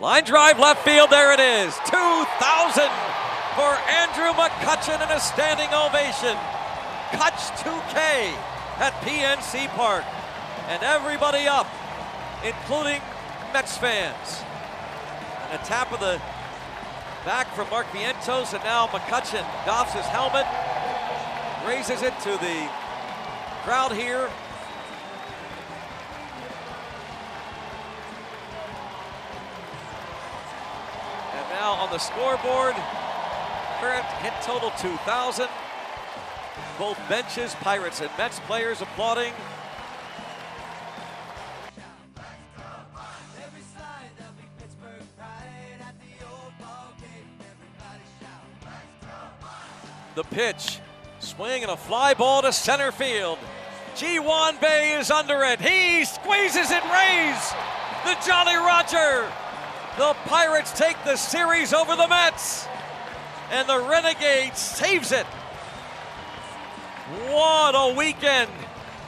Line drive left field, there it is. 2,000 for Andrew McCutchen and a standing ovation. Cutch 2K at PNC Park. And everybody up, including Mets fans. And a tap of the back from Mark Vientos, and now McCutchen doffs his helmet, raises it to the crowd here. Now on the scoreboard, current hit total 2,000. Both benches, Pirates and Mets players applauding. The pitch, swing and a fly ball to center field. Ji Hwan Bae is under it. He squeezes it, Raise. The Jolly Roger. The Pirates take the series over the Mets. And the Renegade saves it. What a weekend.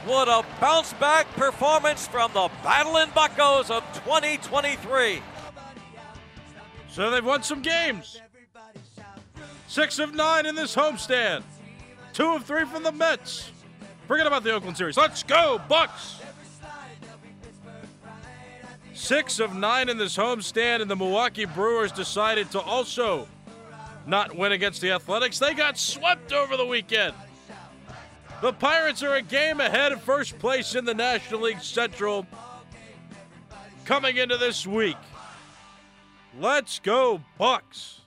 What a bounce back performance from the Battling Buckos of 2023. So they've won some games. Six of nine in this homestand. Two of three from the Mets. Forget about the Oakland series. Let's go, Bucks! Six of nine in this homestand, and the Milwaukee Brewers decided to also not win against the Athletics. They got swept over the weekend. The Pirates are a game ahead of first place in the National League Central coming into this week. Let's go, Bucks.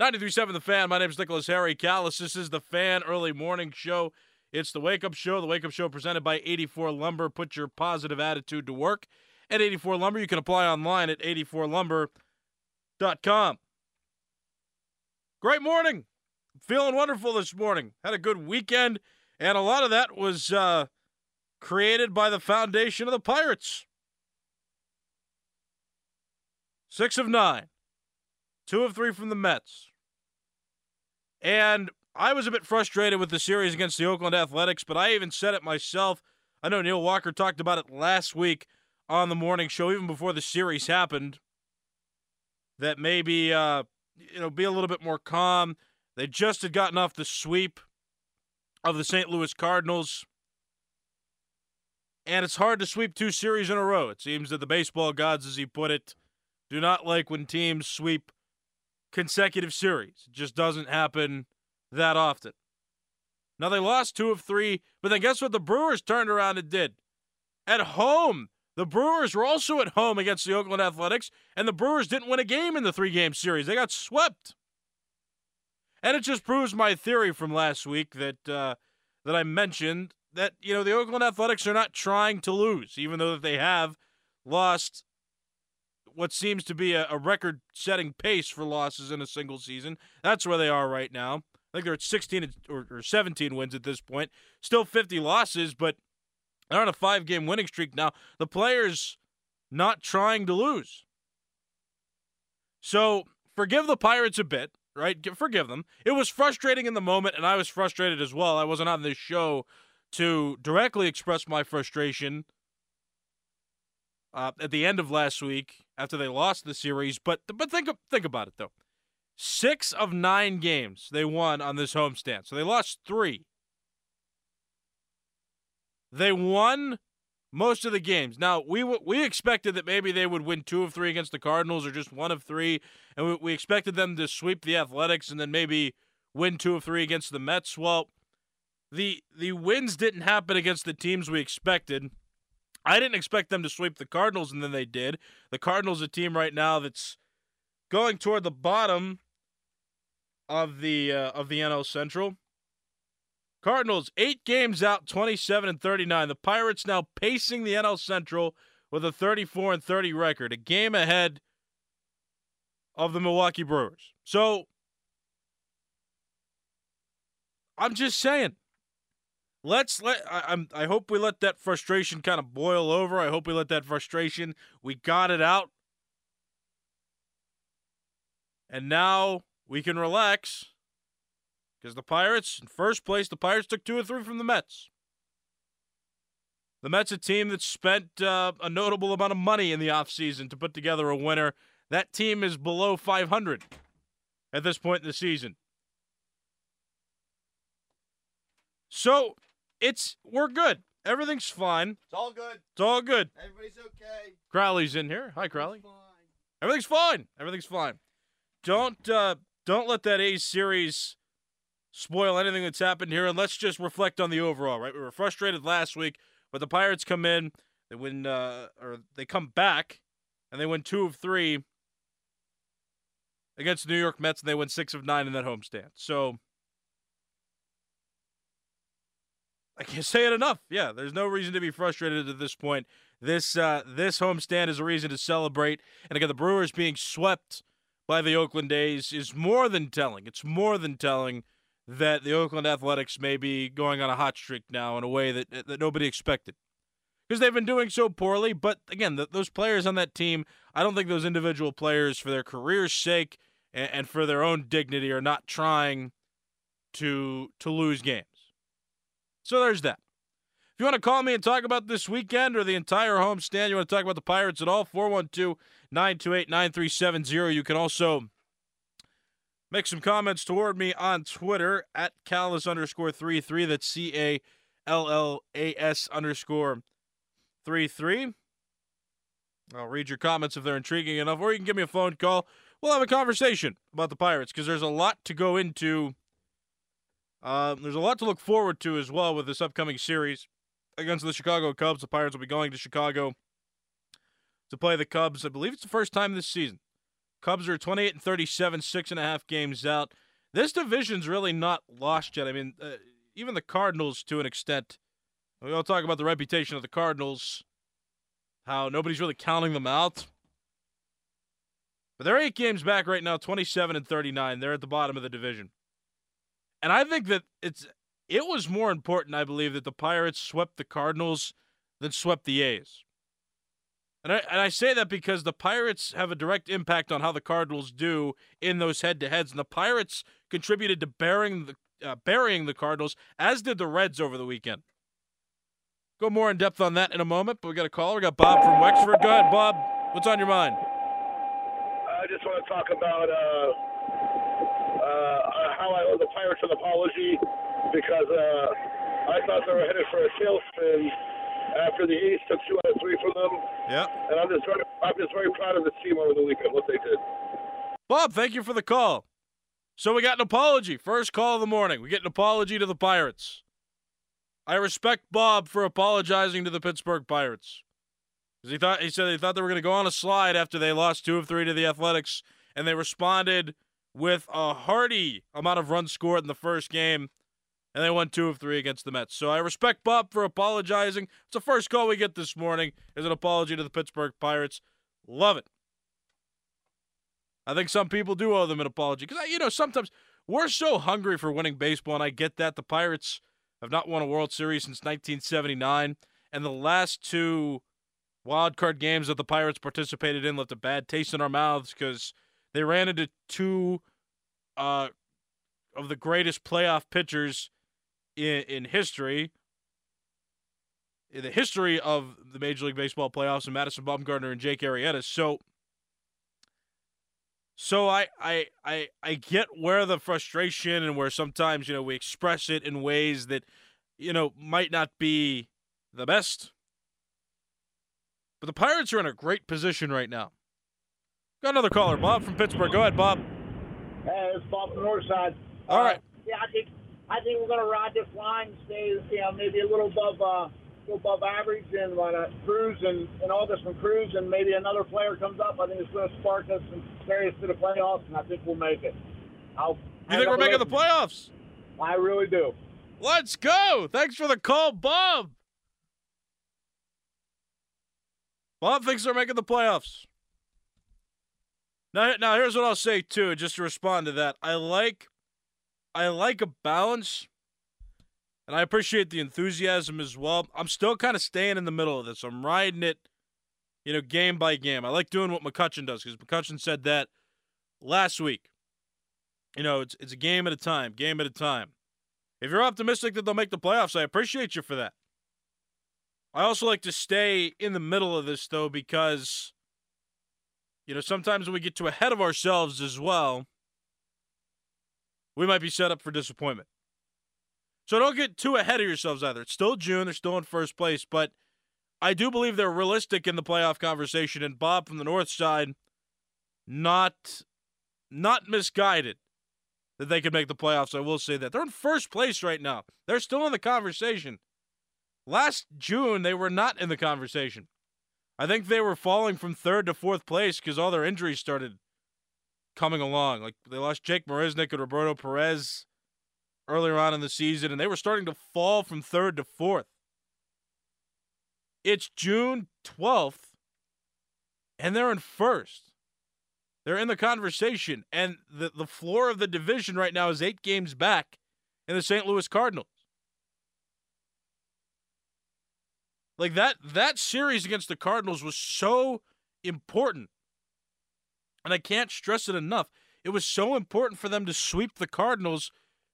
93.7 The Fan. My name is Nicholas Harry Callis. This is the Fan Early Morning Show. It's the Wake Up Show. The Wake Up Show presented by 84 Lumber. Put your positive attitude to work at 84 Lumber. You can apply online at 84lumber.com. Great morning. Feeling wonderful this morning. Had a good weekend, and a lot of that was uh, created by the foundation of the Pirates. Six of nine, two of three from the Mets. And I was a bit frustrated with the series against the Oakland Athletics, but I even said it myself. I know Neil Walker talked about it last week on the morning show, even before the series happened, that maybe uh, you know be a little bit more calm. They just had gotten off the sweep of the St. Louis Cardinals. And it's hard to sweep two series in a row. It seems that the baseball gods, as he put it, do not like when teams sweep consecutive series. It just doesn't happen that often. Now they lost two of three, but then guess what the Brewers turned around and did? At home, the Brewers were also at home against the Oakland Athletics, and the Brewers didn't win a game in the three game series. They got swept. And it just proves my theory from last week that uh, that I mentioned that you know the Oakland Athletics are not trying to lose, even though they have lost what seems to be a, a record-setting pace for losses in a single season. That's where they are right now. I think they're at 16 or, or 17 wins at this point. Still 50 losses, but they're on a five-game winning streak now. The players not trying to lose. So forgive the Pirates a bit right? Forgive them. It was frustrating in the moment, and I was frustrated as well. I wasn't on this show to directly express my frustration uh, at the end of last week after they lost the series. But but think think about it though. Six of nine games they won on this homestand, so they lost three. They won most of the games. Now we w- we expected that maybe they would win two of three against the Cardinals or just one of three, and we, we expected them to sweep the Athletics and then maybe win two of three against the Mets. Well, the the wins didn't happen against the teams we expected. I didn't expect them to sweep the Cardinals, and then they did. The Cardinals, a team right now that's going toward the bottom of the uh, of the NL Central. Cardinals eight games out, twenty-seven and thirty-nine. The Pirates now pacing the NL Central with a thirty-four and thirty record, a game ahead of the Milwaukee Brewers. So I'm just saying. Let's let I, I'm I hope we let that frustration kind of boil over. I hope we let that frustration we got it out. And now we can relax because the Pirates, in first place, the Pirates took two or three from the Mets. The Mets, a team that spent uh, a notable amount of money in the offseason to put together a winner. That team is below 500 at this point in the season. So it's we're good. Everything's fine. It's all good. It's all good. Everybody's okay. Crowley's in here. Hi, Crowley. It's fine. Everything's fine. Everything's fine. Don't uh, don't let that A's series spoil anything that's happened here, and let's just reflect on the overall. Right, we were frustrated last week, but the Pirates come in, they win, uh, or they come back, and they win two of three against the New York Mets, and they win six of nine in that homestand. So I can't say it enough. Yeah, there's no reason to be frustrated at this point. This uh, this homestand is a reason to celebrate, and again, the Brewers being swept by the Oakland A's is more than telling. It's more than telling that the Oakland Athletics may be going on a hot streak now in a way that that nobody expected. Because they've been doing so poorly, but again, the, those players on that team, I don't think those individual players, for their career's sake and, and for their own dignity, are not trying to to lose games. So there's that. If you want to call me and talk about this weekend or the entire homestand, you want to talk about the Pirates at all, 412 928 9370. You can also make some comments toward me on Twitter at Callas underscore 33. That's C A L L A S underscore 33. I'll read your comments if they're intriguing enough, or you can give me a phone call. We'll have a conversation about the Pirates because there's a lot to go into. Uh, there's a lot to look forward to as well with this upcoming series against the Chicago Cubs. The Pirates will be going to Chicago to play the Cubs. I believe it's the first time this season. Cubs are 28 and 37, six and a half games out. This division's really not lost yet. I mean, uh, even the Cardinals, to an extent, we all talk about the reputation of the Cardinals, how nobody's really counting them out. But they're eight games back right now, 27 and 39. They're at the bottom of the division. And I think that it's it was more important, I believe, that the Pirates swept the Cardinals than swept the A's. And I, and I say that because the Pirates have a direct impact on how the Cardinals do in those head-to-heads, and the Pirates contributed to burying the uh, burying the Cardinals, as did the Reds over the weekend. Go more in depth on that in a moment, but we got a caller. We got Bob from Wexford. Go ahead, Bob. What's on your mind? I just want to talk about uh, uh, how I owe the Pirates an apology because uh, I thought they were headed for a tailspin after the East took two out of three from them, Yeah. and I'm just very, I'm just very proud of the team over the weekend what they did. Bob, thank you for the call. So we got an apology. First call of the morning. We get an apology to the Pirates. I respect Bob for apologizing to the Pittsburgh Pirates. He thought he said they thought they were going to go on a slide after they lost two of three to the Athletics, and they responded with a hearty amount of runs scored in the first game, and they won two of three against the Mets. So I respect Bob for apologizing. It's the first call we get this morning is an apology to the Pittsburgh Pirates. Love it. I think some people do owe them an apology because you know sometimes we're so hungry for winning baseball, and I get that the Pirates have not won a World Series since 1979, and the last two wild card games that the Pirates participated in left a bad taste in our mouths because they ran into two uh, of the greatest playoff pitchers in, in history. In the history of the Major League Baseball playoffs, and Madison Bumgarner and Jake Arrieta. So, so I, I I I get where the frustration and where sometimes you know we express it in ways that you know might not be the best. But the Pirates are in a great position right now. Got another caller, Bob from Pittsburgh. Go ahead, Bob. Hey, it's Bob from Northside. All Uh, right. Yeah, I think I think we're gonna ride this line, stay you know maybe a little above uh, little above average, and when uh, Cruz and, and August and Cruz, and maybe another player comes up. I think it's going to spark us and carry us to the playoffs, and I think we'll make it. I'll You think we're making the playoffs? I really do. Let's go. Thanks for the call, Bob. Bob thinks they're making the playoffs. Now, now here's what I'll say too, just to respond to that. I like, I like a balance, and I appreciate the enthusiasm as well. I'm still kind of staying in the middle of this. I'm riding it, you know, game by game. I like doing what McCutchen does because McCutchen said that last week. You know, it's it's a game at a time, game at a time. If you're optimistic that they'll make the playoffs, I appreciate you for that. I also like to stay in the middle of this, though, because, you know, sometimes when we get too ahead of ourselves as well, we might be set up for disappointment. So don't get too ahead of yourselves either. It's still June, they're still in first place, but I do believe they're realistic in the playoff conversation. And Bob from the North Side, not, not misguided that they could make the playoffs. I will say that. They're in first place right now. They're still in the conversation. Last June, they were not in the conversation. I think they were falling from third to fourth place because all their injuries started coming along. Like they lost Jake Marisnick and Roberto Perez earlier on in the season, and they were starting to fall from third to fourth. It's June 12th, and they're in first. They're in the conversation, and the, the floor of the division right now is eight games back in the St. Louis Cardinals. Like that that series against the Cardinals was so important. And I can't stress it enough. It was so important for them to sweep the Cardinals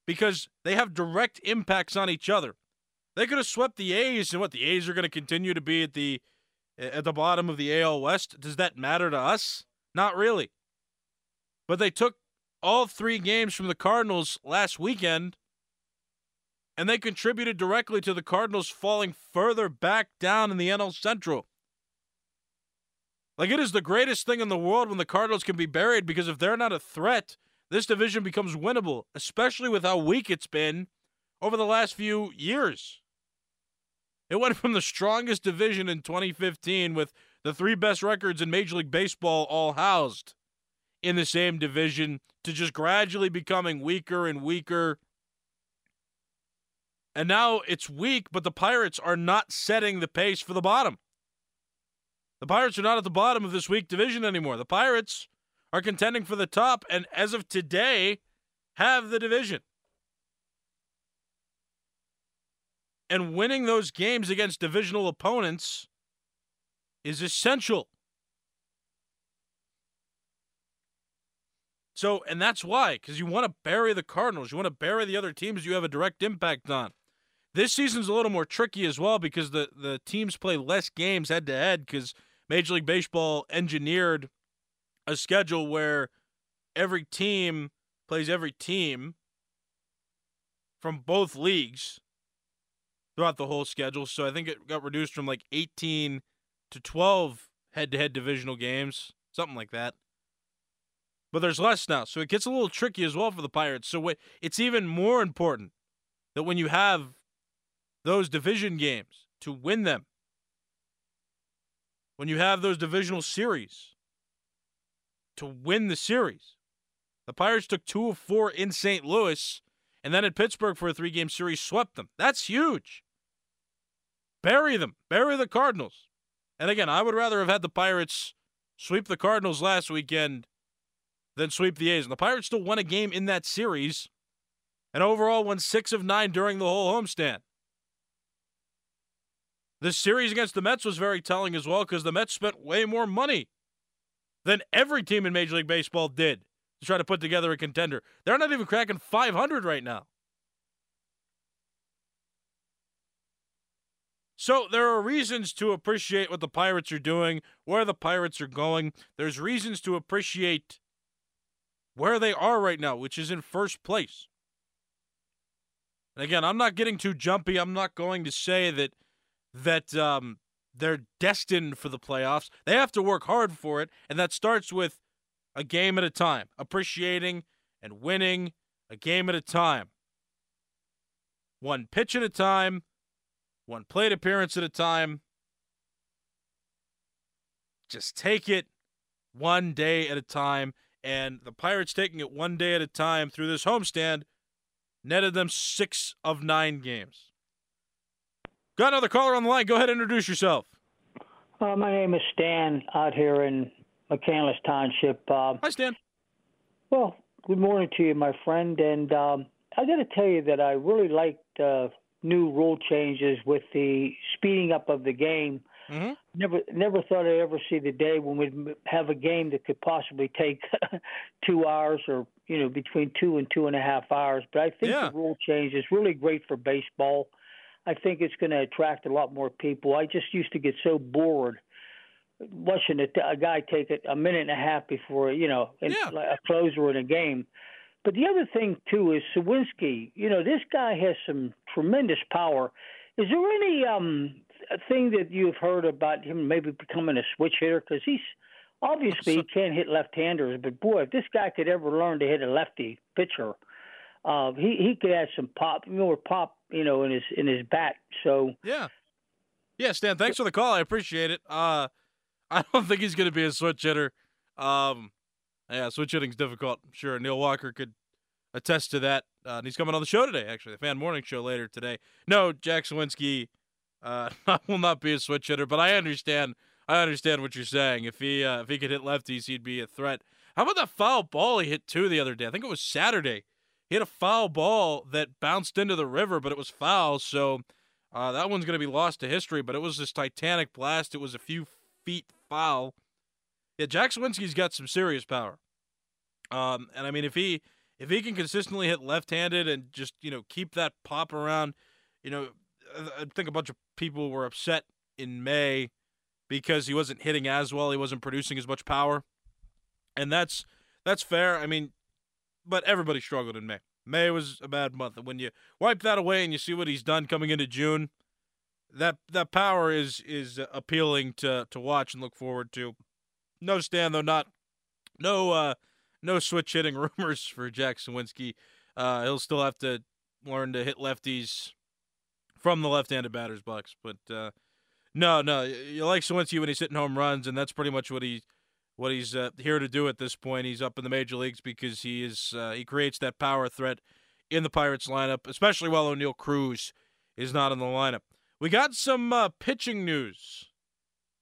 because they have direct impacts on each other. They could have swept the A's and what the A's are going to continue to be at the at the bottom of the AL West. Does that matter to us? Not really. But they took all three games from the Cardinals last weekend, and they contributed directly to the Cardinals falling further back down in the NL Central. Like, it is the greatest thing in the world when the Cardinals can be buried because if they're not a threat, this division becomes winnable, especially with how weak it's been over the last few years. It went from the strongest division in 2015 with the three best records in Major League Baseball all housed in the same division to just gradually becoming weaker and weaker. And now it's weak, but the Pirates are not setting the pace for the bottom. The Pirates are not at the bottom of this weak division anymore. The Pirates are contending for the top, and as of today, have the division. And winning those games against divisional opponents is essential. So, and that's why, because you want to bury the Cardinals. You want to bury the other teams you have a direct impact on. This season's a little more tricky as well because the, the teams play less games head to head because Major League Baseball engineered a schedule where every team plays every team from both leagues throughout the whole schedule. So I think it got reduced from like 18 to 12 head to head divisional games, something like that. But there's less now. So it gets a little tricky as well for the Pirates. So it's even more important that when you have those division games to win them, when you have those divisional series to win the series. The Pirates took two of four in St. Louis and then at Pittsburgh for a three game series swept them. That's huge. Bury them, bury the Cardinals. And again, I would rather have had the Pirates sweep the Cardinals last weekend than sweep the A's. And the Pirates still won a game in that series and overall won six of nine during the whole homestand. This series against the Mets was very telling as well because the Mets spent way more money than every team in Major League Baseball did to try to put together a contender. They're not even cracking 500 right now. So there are reasons to appreciate what the Pirates are doing, where the Pirates are going. There's reasons to appreciate where they are right now, which is in first place. And again, I'm not getting too jumpy. I'm not going to say that that um, they're destined for the playoffs. They have to work hard for it, and that starts with a game at a time, appreciating and winning a game at a time, one pitch at a time, one plate appearance at a time. Just take it one day at a time. And the Pirates taking it one day at a time through this homestand netted them six of nine games. Got another caller on the line. Go ahead and introduce yourself. Uh, my name is Stan out here in McCandless Township. Uh, Hi, Stan. well, good morning to you, my friend. And um, I got to tell you that I really liked uh, new rule changes with the speeding up of the game. Mhm. Never, never thought I'd ever see the day when we'd have a game that could possibly take two hours or you know between two and two and a half hours. But I think Yeah. the rule change is really great for baseball. I think it's going to attract a lot more people. I just used to get so bored watching a, a guy take it a minute and a half before you know in, Yeah. like a closer in a game. But the other thing too is Suwinski. You know, this guy has some tremendous power. Is there any um thing that you've heard about him maybe becoming a switch hitter? Because he's obviously he can't hit left-handers, but boy, if this guy could ever learn to hit a lefty pitcher, uh, he he could add some pop, more pop, you know, in his in his bat. So Yeah. Yeah, Stan, thanks for the call. I appreciate it. Uh I don't think he's gonna be a switch hitter. Um yeah, switch hitting's difficult. I'm sure Neil Walker could attest to that. Uh, and he's coming on the show today, actually, the fan morning show later today. No, Jack Suwinski uh will not be a switch hitter, but I understand I understand what you're saying. If he uh, if he could hit lefties, he'd be a threat. How about that foul ball he hit two the other day? I think it was Saturday. He hit a foul ball that bounced into the river, but it was foul, so uh, that one's going to be lost to history, but it was this Titanic blast. It was a few feet foul. Yeah, Jack Suwinski's got some serious power. Um, and I mean, if he if he can consistently hit left-handed and just you know keep that pop around, you know, I think a bunch of people were upset in May because he wasn't hitting as well. He wasn't producing as much power, and that's that's fair. I mean, but everybody struggled in May. May was a bad month, and when you wipe that away and you see what he's done coming into June, that that power is is appealing to to watch and look forward to. No stand though, not no uh no switch hitting rumors for Jack Suwinski. Uh, he'll still have to learn to hit lefties from the left-handed batter's box, but uh, no, no, you like Suwinski when he's hitting home runs, and that's pretty much what he what he's uh, here to do at this point. He's up in the major leagues because he is uh, he creates that power threat in the Pirates lineup, especially while Oneil Cruz is not in the lineup. We got some uh, pitching news.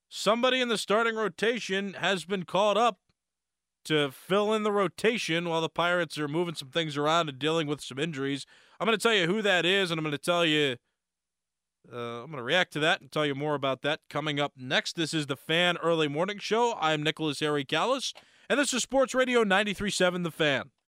Somebody in the starting rotation has been called up to fill in the rotation while the Pirates are moving some things around and dealing with some injuries. I'm going to tell you who that is, and I'm going to tell you. Uh, I'm going to react to that and tell you more about that coming up next. This is the Fan Early Morning Show. I'm Nicholas Harry Callis, and this is Sports Radio 93.7 The Fan.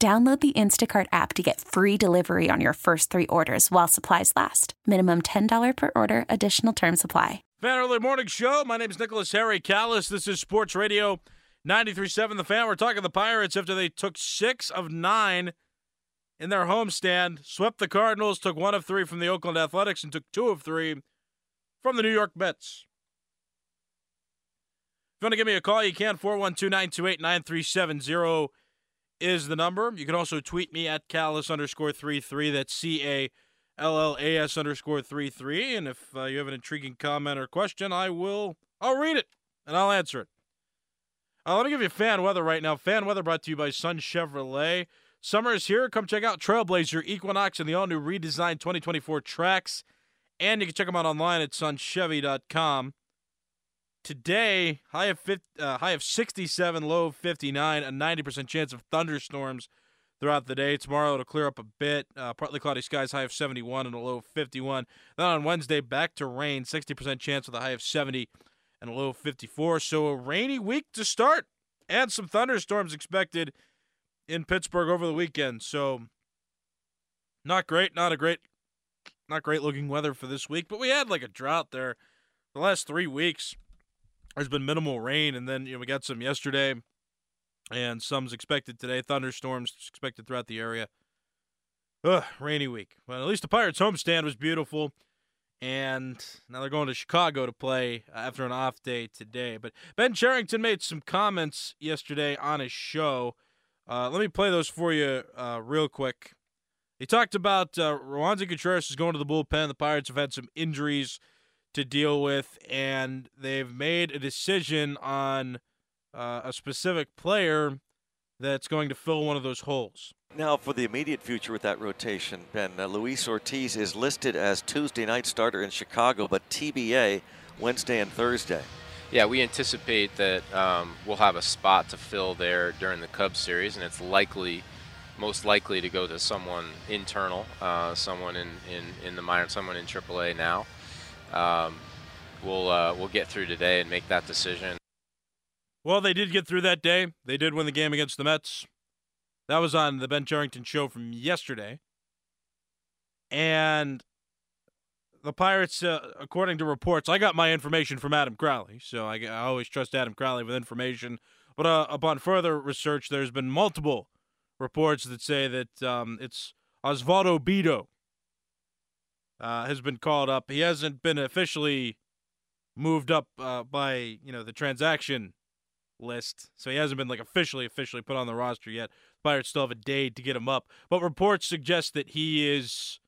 Download the Instacart app to get free delivery on your first three orders while supplies last. Minimum $10 per order, additional term supply. Fan Early Morning Show. My name is Nicholas Harry Callis. This is Sports Radio 93.7 The Fan. We're talking the Pirates after they took six of nine in their homestand, swept the Cardinals, took one of three from the Oakland Athletics, and took two of three from the New York Mets. If you want to give me a call, you can. 412 928 9370 is the number. You can also tweet me at Callas underscore 33. That's C A L L A S underscore 33. And if uh, you have an intriguing comment or question, I will, I'll read it and I'll answer it. Uh, let me give you fan weather right now. Fan weather brought to you by Sun Chevrolet. Summer is here. Come check out Trailblazer, Equinox, and the all new redesigned 2024 Trax. And you can check them out online at sunchevy.com. Today, high of 50, uh, high of 67, low of 59, a 90% chance of thunderstorms throughout the day. Tomorrow it'll clear up a bit. Uh, partly cloudy skies, high of 71 and a low of 51. Then on Wednesday, back to rain, 60% chance with a high of 70 and a low of 54. So a rainy week to start, and some thunderstorms expected in Pittsburgh over the weekend. So Not great, not a great, not great looking weather for this week, but we had like a drought there. The last three weeks, there's been minimal rain, and then you know we got some yesterday, and some's expected today. Thunderstorms expected throughout the area. Ugh, rainy week. Well, at least the Pirates' homestand was beautiful, and now they're going to Chicago to play after an off day today. But Ben Cherington made some comments yesterday on his show. Uh, let me play those for you uh, real quick. He talked about uh, Roansy Contreras is going to the bullpen. The Pirates have had some injuries to deal with, and they've made a decision on uh, a specific player that's going to fill one of those holes. Now, for the immediate future with that rotation, Ben, uh, Luis Ortiz is listed as Tuesday night starter in Chicago, but TBA Wednesday and Thursday. Yeah, we anticipate that um, we'll have a spot to fill there during the Cubs series, and it's likely most likely to go to someone internal, uh, someone in, in, in the minor, someone in AAA now. Um, we'll uh, we'll get through today and make that decision. Well, they did get through that day. They did win the game against the Mets. That was on the Ben Cherington show from yesterday. And the Pirates, uh, according to reports, I got my information from Adam Crowley, so I, I always trust Adam Crowley with information. But uh, upon further research, there's been multiple reports that say that um, it's Osvaldo Bido uh, has been called up. He hasn't been officially moved up uh, by you know the transaction list, so he hasn't been like officially officially put on the roster yet. Pirates still have a day to get him up, but reports suggest that he is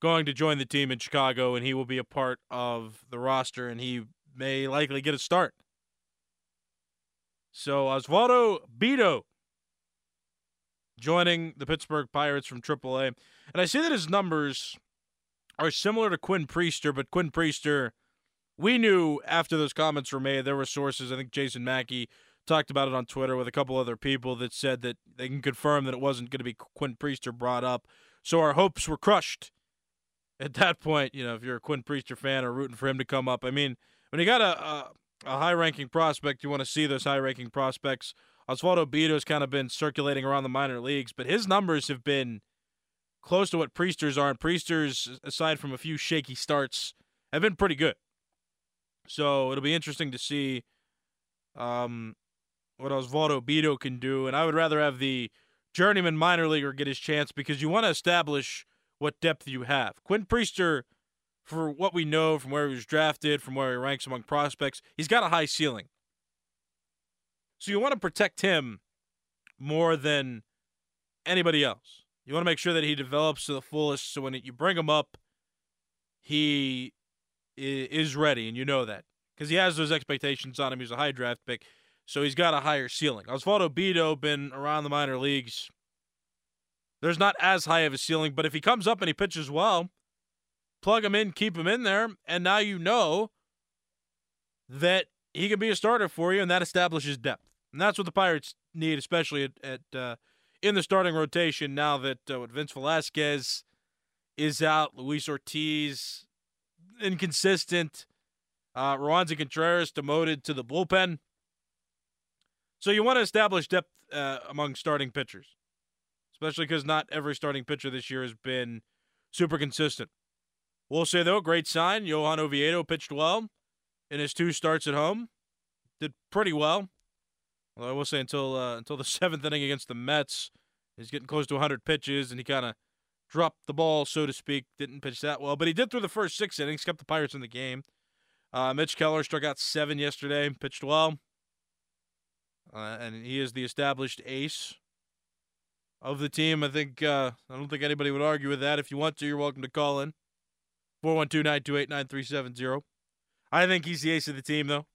going to join the team in Chicago and he will be a part of the roster and he may likely get a start. So Osvaldo Bido joining the Pittsburgh Pirates from AAA. And I see that his numbers are similar to Quinn Priester, but Quinn Priester, we knew after those comments were made, there were sources. I think Jason Mackey talked about it on Twitter with a couple other people that said that they can confirm that it wasn't going to be Quinn Priester brought up. So our hopes were crushed at that point. You know, if you're a Quinn Priester fan or rooting for him to come up, I mean, when you got a, a, a high ranking prospect, you want to see those high ranking prospects Osvaldo Bido's kind of been circulating around the minor leagues, but his numbers have been close to what Priester's are, and Priester's, aside from a few shaky starts, have been pretty good. So it'll be interesting to see um, what Osvaldo Bido can do, and I would rather have the journeyman minor leaguer get his chance because you want to establish what depth you have. Quinn Priester, for what we know from where he was drafted, from where he ranks among prospects, he's got a high ceiling. So you want to protect him more than anybody else. You want to make sure that he develops to the fullest so when you bring him up, he is ready, and you know that. Because he has those expectations on him. He's a high draft pick, so he's got a higher ceiling. Osvaldo Bido been around the minor leagues. There's not as high of a ceiling, but if he comes up and he pitches well, plug him in, keep him in there, and now you know that he can be a starter for you, and that establishes depth. And that's what the Pirates need, especially at, at uh, in the starting rotation now that uh, Vince Velasquez is out, Luis Ortiz inconsistent, uh, Contreras demoted to the bullpen. So you want to establish depth uh, among starting pitchers, especially because not every starting pitcher this year has been super consistent. We'll say though, great sign. Johan Oviedo pitched well in his two starts at home. Did pretty well. Well, I will say until uh, until the seventh inning against the Mets, he's getting close to 100 pitches, and he kind of dropped the ball, so to speak. Didn't pitch that well, but he did through the first six innings, kept the Pirates in the game. Uh, Mitch Keller struck out seven yesterday, pitched well, uh, and he is the established ace of the team. I think uh, I don't think anybody would argue with that. If you want to, you're welcome to call in 412-928-9370. I think he's the ace of the team, though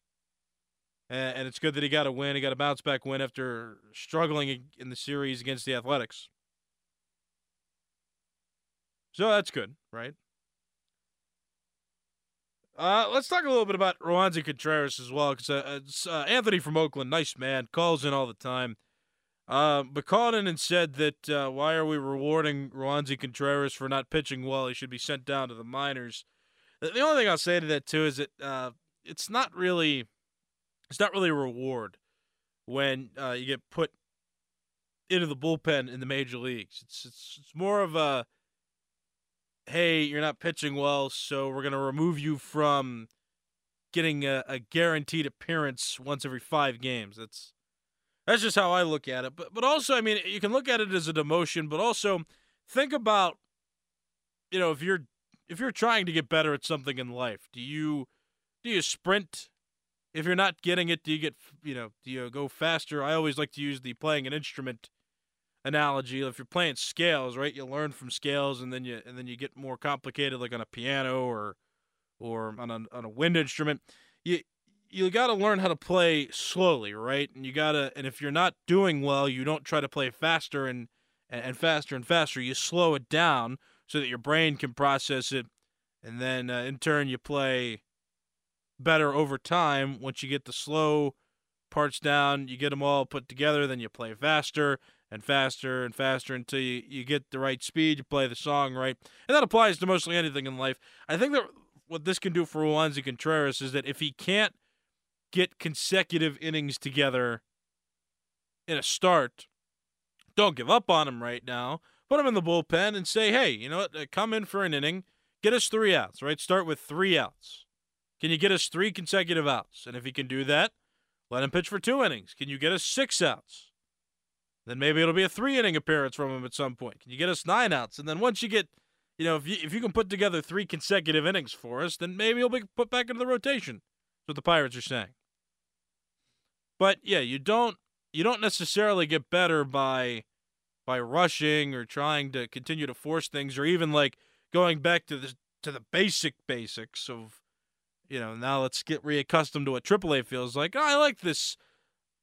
and it's good that he got a win. He got a bounce back win after struggling in the series against the Athletics. So that's good, right? Uh, let's talk a little bit about Roansy Contreras as well, because uh, uh, Anthony from Oakland, nice man, calls in all the time. Uh, but called in and said that uh, why are we rewarding Roansy Contreras for not pitching well? He should be sent down to the minors. The only thing I'll say to that too is that uh, it's not really it's not really a reward when uh, you get put into the bullpen in the major leagues. It's, it's it's more of a hey, you're not pitching well, so we're to remove you from getting a, a, guaranteed appearance once every five games. That's that's just how I look at it. But but also, I mean, you can look at it as a demotion, but also think about, you know, if you're if you're trying to get better at something in life, do you do you sprint? If you're not getting it, do you get you know do you go faster? I always like to use the playing an instrument analogy. If you're playing scales, right, you learn from scales, and then you and then you get more complicated, like on a piano or or on a on a wind instrument. You you got to learn how to play slowly, right? And you got to and if you're not doing well, you don't try to play faster and and faster and faster. You slow it down so that your brain can process it, and then uh, in turn you play better over time. Once you get the slow parts down, you get them all put together, then you play faster and faster and faster until you, you get the right speed, you play the song right. And that applies to mostly anything in life. I think that what this can do for Roansy Contreras is that if he can't get consecutive innings together in a start, don't give up on him right now. Put him in the bullpen and say, hey, you know what? Uh, come in for an inning, get us three outs, right? Start with three outs. Can you get us three consecutive outs? And if he can do that, let him pitch for two innings. Can you get us six outs? Then maybe it'll be a three inning appearance from him at some point. Can you get us nine outs? And then once you get, you know, if you, if you can put together three consecutive innings for us, then maybe he'll be put back into the rotation. That's what the Pirates are saying. But yeah, you don't you don't necessarily get better by by rushing or trying to continue to force things or even like going back to the to the basic basics of you know, now let's get reaccustomed to what AAA feels like. Oh, I like this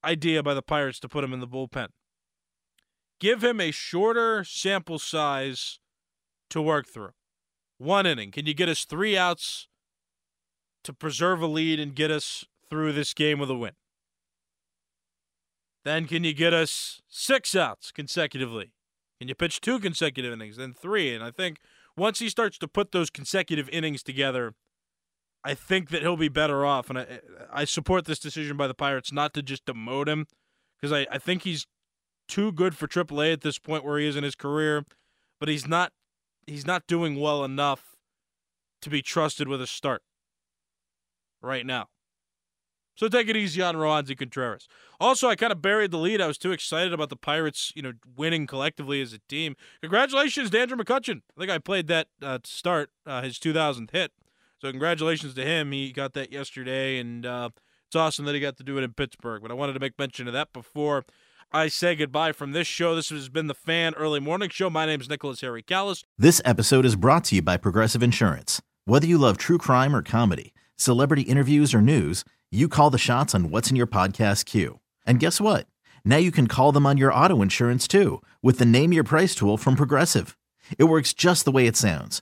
idea by the Pirates to put him in the bullpen. Give him a shorter sample size to work through. One inning. Can you get us three outs to preserve a lead and get us through this game with a win? Then can you get us six outs consecutively? Can you pitch two consecutive innings, then three? And I think once he starts to put those consecutive innings together, I think that he'll be better off. And I, I support this decision by the Pirates not to just demote him because I, I think he's too good for AAA at this point where he is in his career, but he's not he's not doing well enough to be trusted with a start right now. So take it easy on Roansy Contreras. Also, I kind of buried the lead. I was too excited about the Pirates, you know, winning collectively as a team. Congratulations to Andrew McCutchen. I think I played that uh, start uh, his 2000th hit. So congratulations to him. He got that yesterday, and uh, it's awesome that he got to do it in Pittsburgh. But I wanted to make mention of that before I say goodbye from this show. This has been the Fan Early Morning Show. My name is Nicholas Harry Callis. This episode is brought to you by Progressive Insurance. Whether you love true crime or comedy, celebrity interviews or news, you call the shots on what's in your podcast queue. And guess what? Now you can call them on your auto insurance too with the Name Your Price tool from Progressive. It works just the way it sounds